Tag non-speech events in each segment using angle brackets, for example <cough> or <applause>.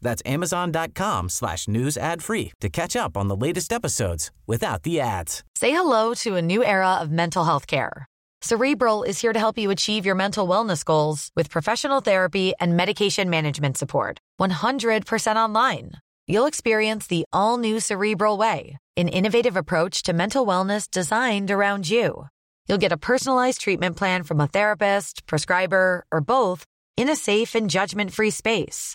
That's amazon.com slash news ad free to catch up on the latest episodes without the ads. Say hello to a new era of mental health care. Cerebral is here to help you achieve your mental wellness goals with professional therapy and medication management support. 100% online. You'll experience the all new Cerebral Way, an innovative approach to mental wellness designed around you. You'll get a personalized treatment plan from a therapist, prescriber, or both in a safe and judgment free space.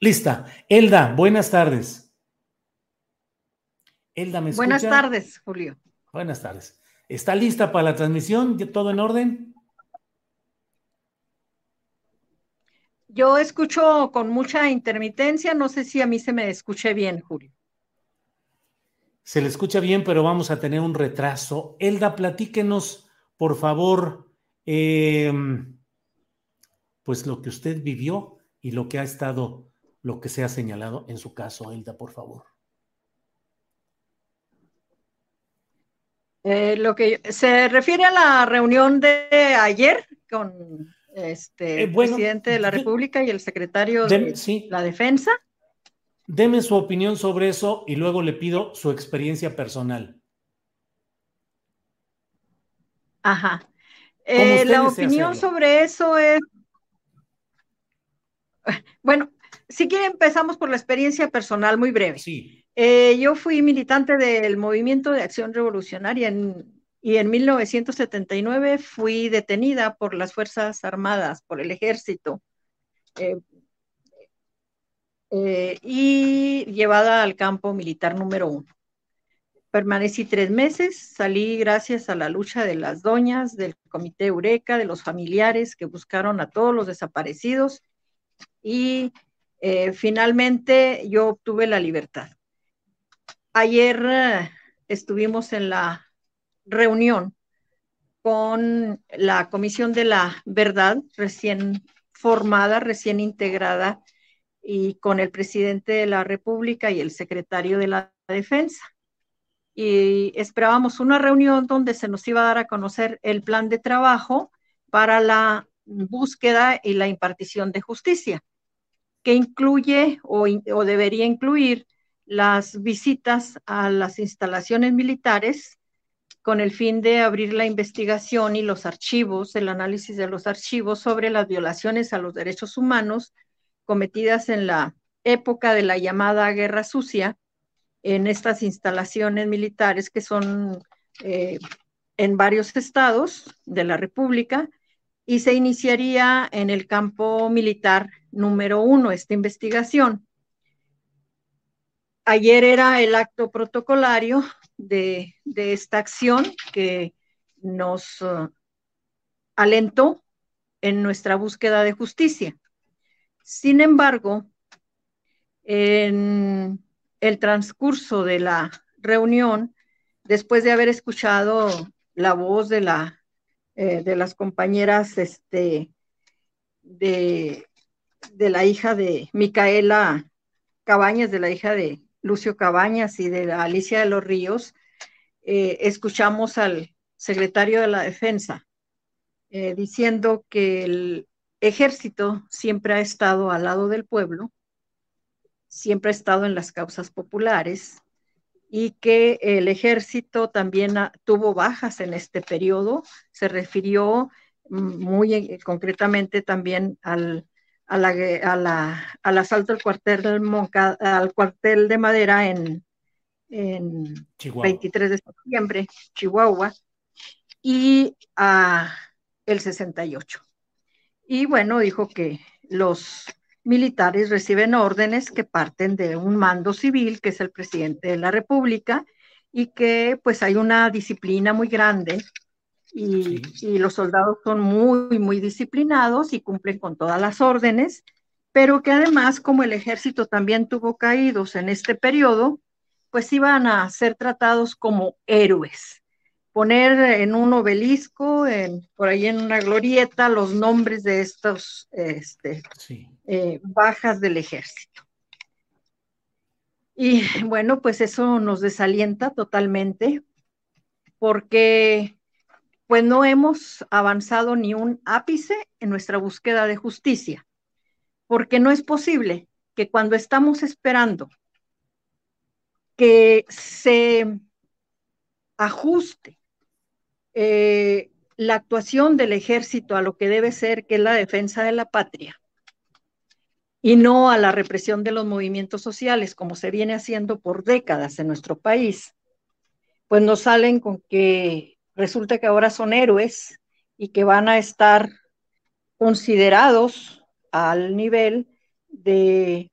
Lista. Elda, buenas tardes. Elda, ¿me escucha? Buenas tardes, Julio. Buenas tardes. ¿Está lista para la transmisión? ¿Todo en orden? Yo escucho con mucha intermitencia, no sé si a mí se me escuche bien, Julio. Se le escucha bien, pero vamos a tener un retraso. Elda, platíquenos, por favor, eh, pues lo que usted vivió y lo que ha estado, lo que se ha señalado en su caso, Elda, por favor. Eh, lo que se refiere a la reunión de ayer con este Eh, bueno, presidente de la República y el secretario de sí. la Defensa. Deme su opinión sobre eso y luego le pido su experiencia personal. Ajá. Eh, la opinión hacerlo. sobre eso es, <laughs> bueno, si quiere empezamos por la experiencia personal muy breve. Sí. Eh, yo fui militante del Movimiento de Acción Revolucionaria en- y en 1979 fui detenida por las Fuerzas Armadas, por el Ejército, eh, eh, y llevada al campo militar número uno. Permanecí tres meses, salí gracias a la lucha de las doñas, del Comité Eureka, de los familiares que buscaron a todos los desaparecidos y eh, finalmente yo obtuve la libertad. Ayer eh, estuvimos en la reunión con la Comisión de la Verdad recién formada, recién integrada, y con el presidente de la República y el secretario de la Defensa. Y esperábamos una reunión donde se nos iba a dar a conocer el plan de trabajo para la búsqueda y la impartición de justicia, que incluye o, debería incluir las visitas a las instalaciones militares con el fin de abrir la investigación y los archivos, el análisis de los archivos sobre las violaciones a los derechos humanos cometidas en la época de la llamada Guerra Sucia en estas instalaciones militares que son eh, en varios estados de la República y se iniciaría en el campo militar número uno esta investigación. Ayer era el acto protocolario de, de esta acción que nos uh, alentó en nuestra búsqueda de justicia. Sin embargo, en el transcurso de la reunión, después de haber escuchado la voz de, la, eh, de las compañeras este, de, de la hija de Micaela Cabañas, de la hija de Lucio Cabañas y de Alicia de los Ríos, eh, escuchamos al secretario de la Defensa eh, diciendo que el ejército siempre ha estado al lado del pueblo, siempre ha estado en las causas populares y que el ejército también tuvo bajas en este periodo. Se refirió mm, muy eh, concretamente también al, a la, al asalto al cuartel, al cuartel de madera en, en 23 de septiembre, Chihuahua, y a el 68. Y bueno, dijo que los militares reciben órdenes que parten de un mando civil, que es el presidente de la República, y que pues hay una disciplina muy grande y, y, los soldados son muy, muy disciplinados y cumplen con todas las órdenes, pero que además, como el ejército también tuvo caídos en este periodo, pues iban a ser tratados como héroes. Poner en un obelisco, en, por ahí en una glorieta, los nombres de estos este, eh, bajas del ejército. Y bueno, pues eso nos desalienta totalmente porque pues no hemos avanzado ni un ápice en nuestra búsqueda de justicia, porque no es posible que cuando estamos esperando que se ajuste eh, la actuación del ejército a lo que debe ser, que es la defensa de la patria, y no a la represión de los movimientos sociales, como se viene haciendo por décadas en nuestro país, pues nos salen con que resulta que ahora son héroes y que van a estar considerados al nivel de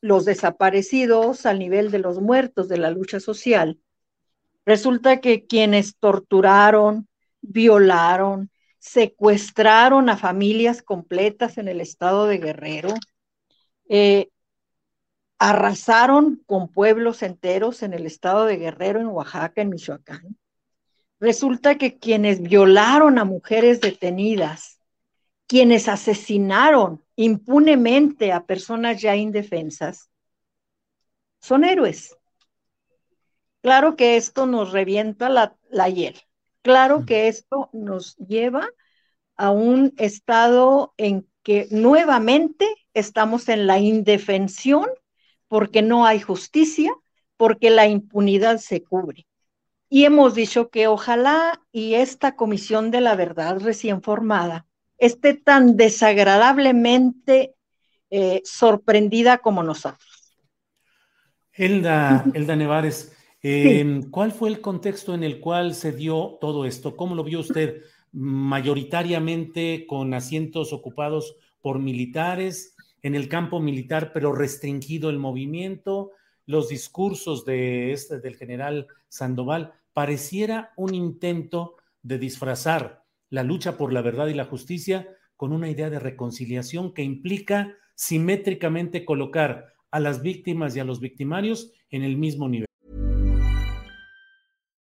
los desaparecidos, al nivel de los muertos de la lucha social. Resulta que quienes torturaron, violaron, secuestraron a familias completas en el estado de Guerrero, eh, arrasaron con pueblos enteros en el estado de Guerrero, en Oaxaca, en Michoacán. Resulta que quienes violaron a mujeres detenidas, quienes asesinaron impunemente a personas ya indefensas, son héroes. Claro que esto nos revienta la, la hiel. Claro que esto nos lleva a un estado en que nuevamente estamos en la indefensión porque no hay justicia, porque la impunidad se cubre. Y hemos dicho que ojalá y esta comisión de la verdad recién formada esté tan desagradablemente eh, sorprendida como nosotros. Elda, Elda Nevares, em, ¿cuál fue el contexto en el cual se dio todo esto? ¿Cómo lo vio usted? ¿Mayoritariamente con asientos ocupados por militares? en el campo militar, pero restringido el movimiento, los discursos de este, del general Sandoval, pareciera un intento de disfrazar la lucha por la verdad y la justicia con una idea de reconciliación que implica simétricamente colocar a las víctimas y a los victimarios en el mismo nivel.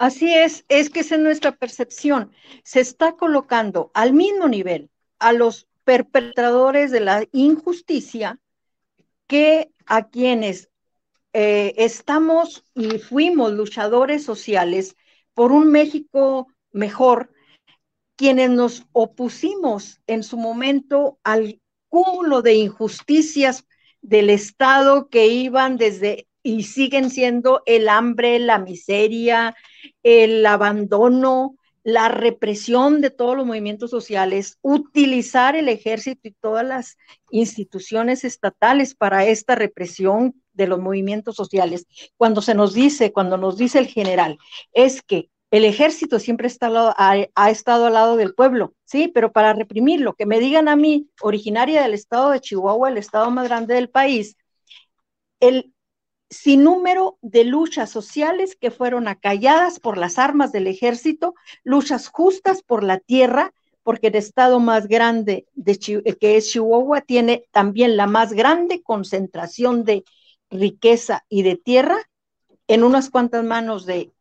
Así es, es que esa es nuestra percepción. Se está colocando al mismo nivel a los perpetradores de la injusticia que a quienes eh, estamos y fuimos luchadores sociales por un México mejor, quienes nos opusimos en su momento al cúmulo de injusticias del Estado que iban desde y siguen siendo el hambre, la miseria, el abandono, la represión de todos los movimientos sociales, utilizar el ejército y todas las instituciones estatales para esta represión de los movimientos sociales. Cuando se nos dice, cuando nos dice el general, es que el ejército siempre está ha, estado al lado del pueblo, sí, pero para reprimirlo, que me digan a mí, originaria del estado de Chihuahua, el estado más grande del país, el sin número de luchas sociales que fueron acalladas por las armas del ejército, luchas justas por la tierra, porque el estado más grande de que es Chihuahua tiene también la más grande concentración de riqueza y de tierra en unas cuantas manos de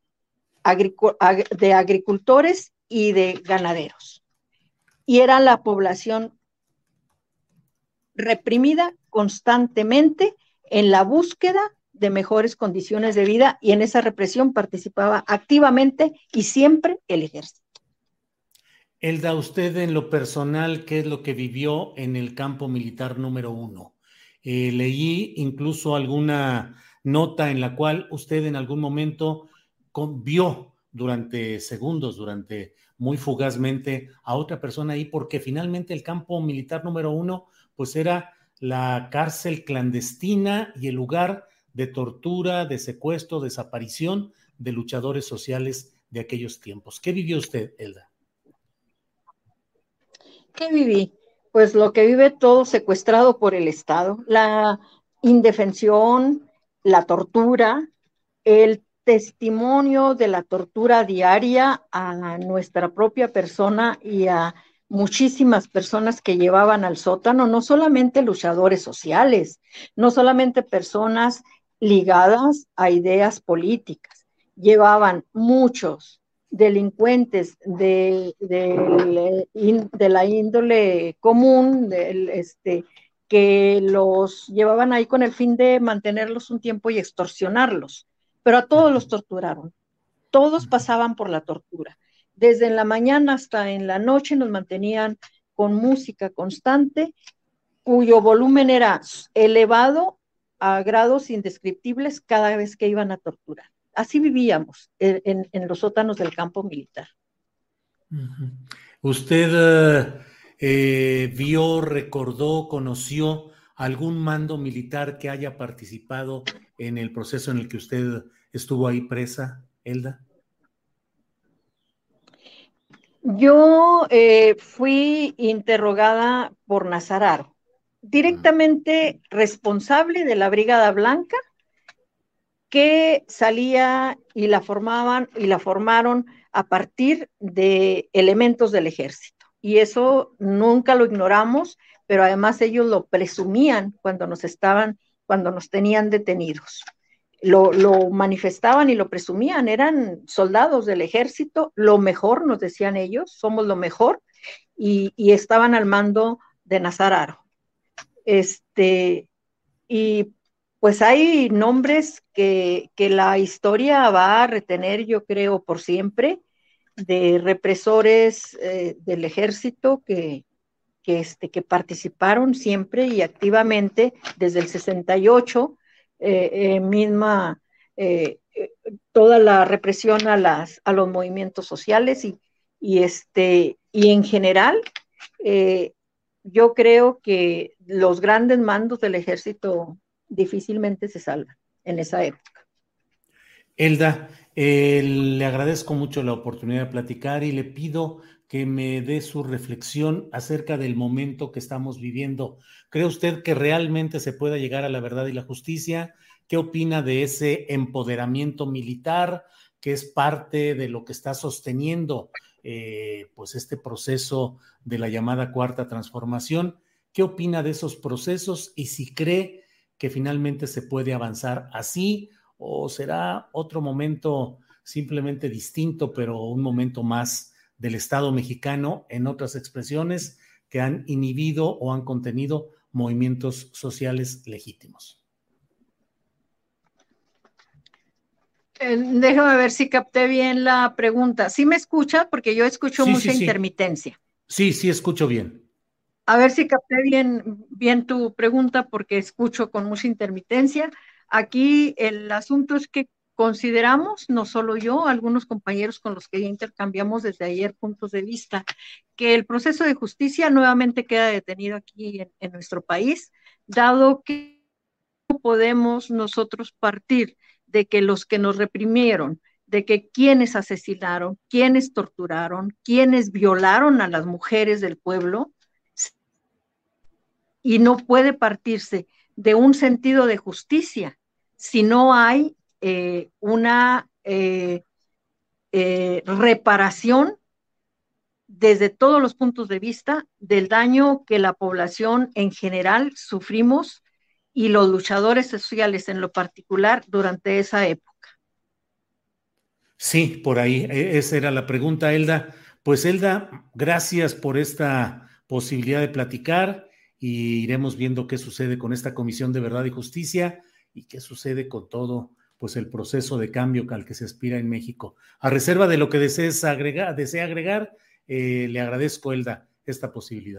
agricultores y de ganaderos. Y era la población reprimida constantemente en la búsqueda de mejores condiciones de vida y en esa represión participaba activamente y siempre el ejército. Elda, usted en lo personal, ¿qué es lo que vivió en el campo militar número uno? Eh, leí incluso alguna nota en la cual usted en algún momento vio durante segundos, durante muy fugazmente a otra persona ahí, porque finalmente el campo militar número uno, pues era la cárcel clandestina y el lugar de tortura, de secuestro, desaparición de luchadores sociales de aquellos tiempos. ¿Qué vivió usted, Elda? ¿Qué viví? Pues lo que vive todo secuestrado por el Estado, la indefensión, la tortura, el testimonio de la tortura diaria a nuestra propia persona y a muchísimas personas que llevaban al sótano, no solamente luchadores sociales, no solamente personas ligadas a ideas políticas. Llevaban muchos delincuentes de, de, la índole común, este, que los llevaban ahí con el fin de mantenerlos un tiempo y extorsionarlos, pero a todos los torturaron. Todos pasaban por la tortura. Desde en la mañana hasta en la noche nos mantenían con música constante, cuyo volumen era elevado a grados indescriptibles cada vez que iban a torturar. Así vivíamos en, los sótanos del campo militar. ¿Usted eh, eh, vio, recordó, conoció algún mando militar que haya participado en el proceso en el que usted estuvo ahí presa, Elda? Yo eh, fui interrogada por Nazararo directamente responsable de la Brigada Blanca que salía y la formaban y la formaron a partir de elementos del ejército. Y eso nunca lo ignoramos, pero además ellos lo presumían cuando nos estaban, cuando nos tenían detenidos. Lo, manifestaban y lo presumían, eran soldados del ejército, lo mejor, nos decían ellos, somos lo mejor, y, estaban al mando de Nazararo. Este, y pues hay nombres que, la historia va a retener, yo creo, por siempre, de represores eh, del ejército que, que, este, que participaron siempre y activamente desde el 68, eh, eh, misma, toda la represión a, las, a los movimientos sociales y, y, este, y en general yo creo que los grandes mandos del ejército difícilmente se salvan en esa época. Elda, eh, le agradezco mucho la oportunidad de platicar y le pido que me dé su reflexión acerca del momento que estamos viviendo. ¿Cree usted que realmente se pueda llegar a la verdad y la justicia? ¿Qué opina de ese empoderamiento militar que es parte de lo que está sosteniendo eh, pues este proceso de la llamada cuarta transformación. ¿Qué opina de esos procesos y si cree que finalmente se puede avanzar así o será otro momento simplemente distinto, pero un momento más del Estado mexicano en otras expresiones que han inhibido o han contenido movimientos sociales legítimos? Déjame ver si capté bien la pregunta. ¿Sí me escucha? Porque yo escucho mucha intermitencia. Sí, sí, escucho bien. A ver si capté bien, bien tu pregunta porque escucho con mucha intermitencia. Aquí el asunto es que consideramos, no solo yo, algunos compañeros con los que ya intercambiamos desde ayer puntos de vista, que el proceso de justicia nuevamente queda detenido aquí en, en nuestro país, dado que podemos nosotros partir de que los que nos reprimieron, de que quienes asesinaron, quienes torturaron, quienes violaron a las mujeres del pueblo, y no puede partirse de un sentido de justicia si no hay eh, una eh, eh, reparación desde todos los puntos de vista del daño que la población en general sufrimos y los luchadores sociales en lo particular durante esa época. Sí, por ahí, e, esa era la pregunta, Elda. Pues Elda, gracias por esta posibilidad de platicar y iremos viendo qué sucede con esta Comisión de Verdad y Justicia y qué sucede con todo pues el proceso de cambio al que se aspira en México. A reserva de lo que desees agregar, desea agregar, eh, le agradezco, Elda, esta posibilidad.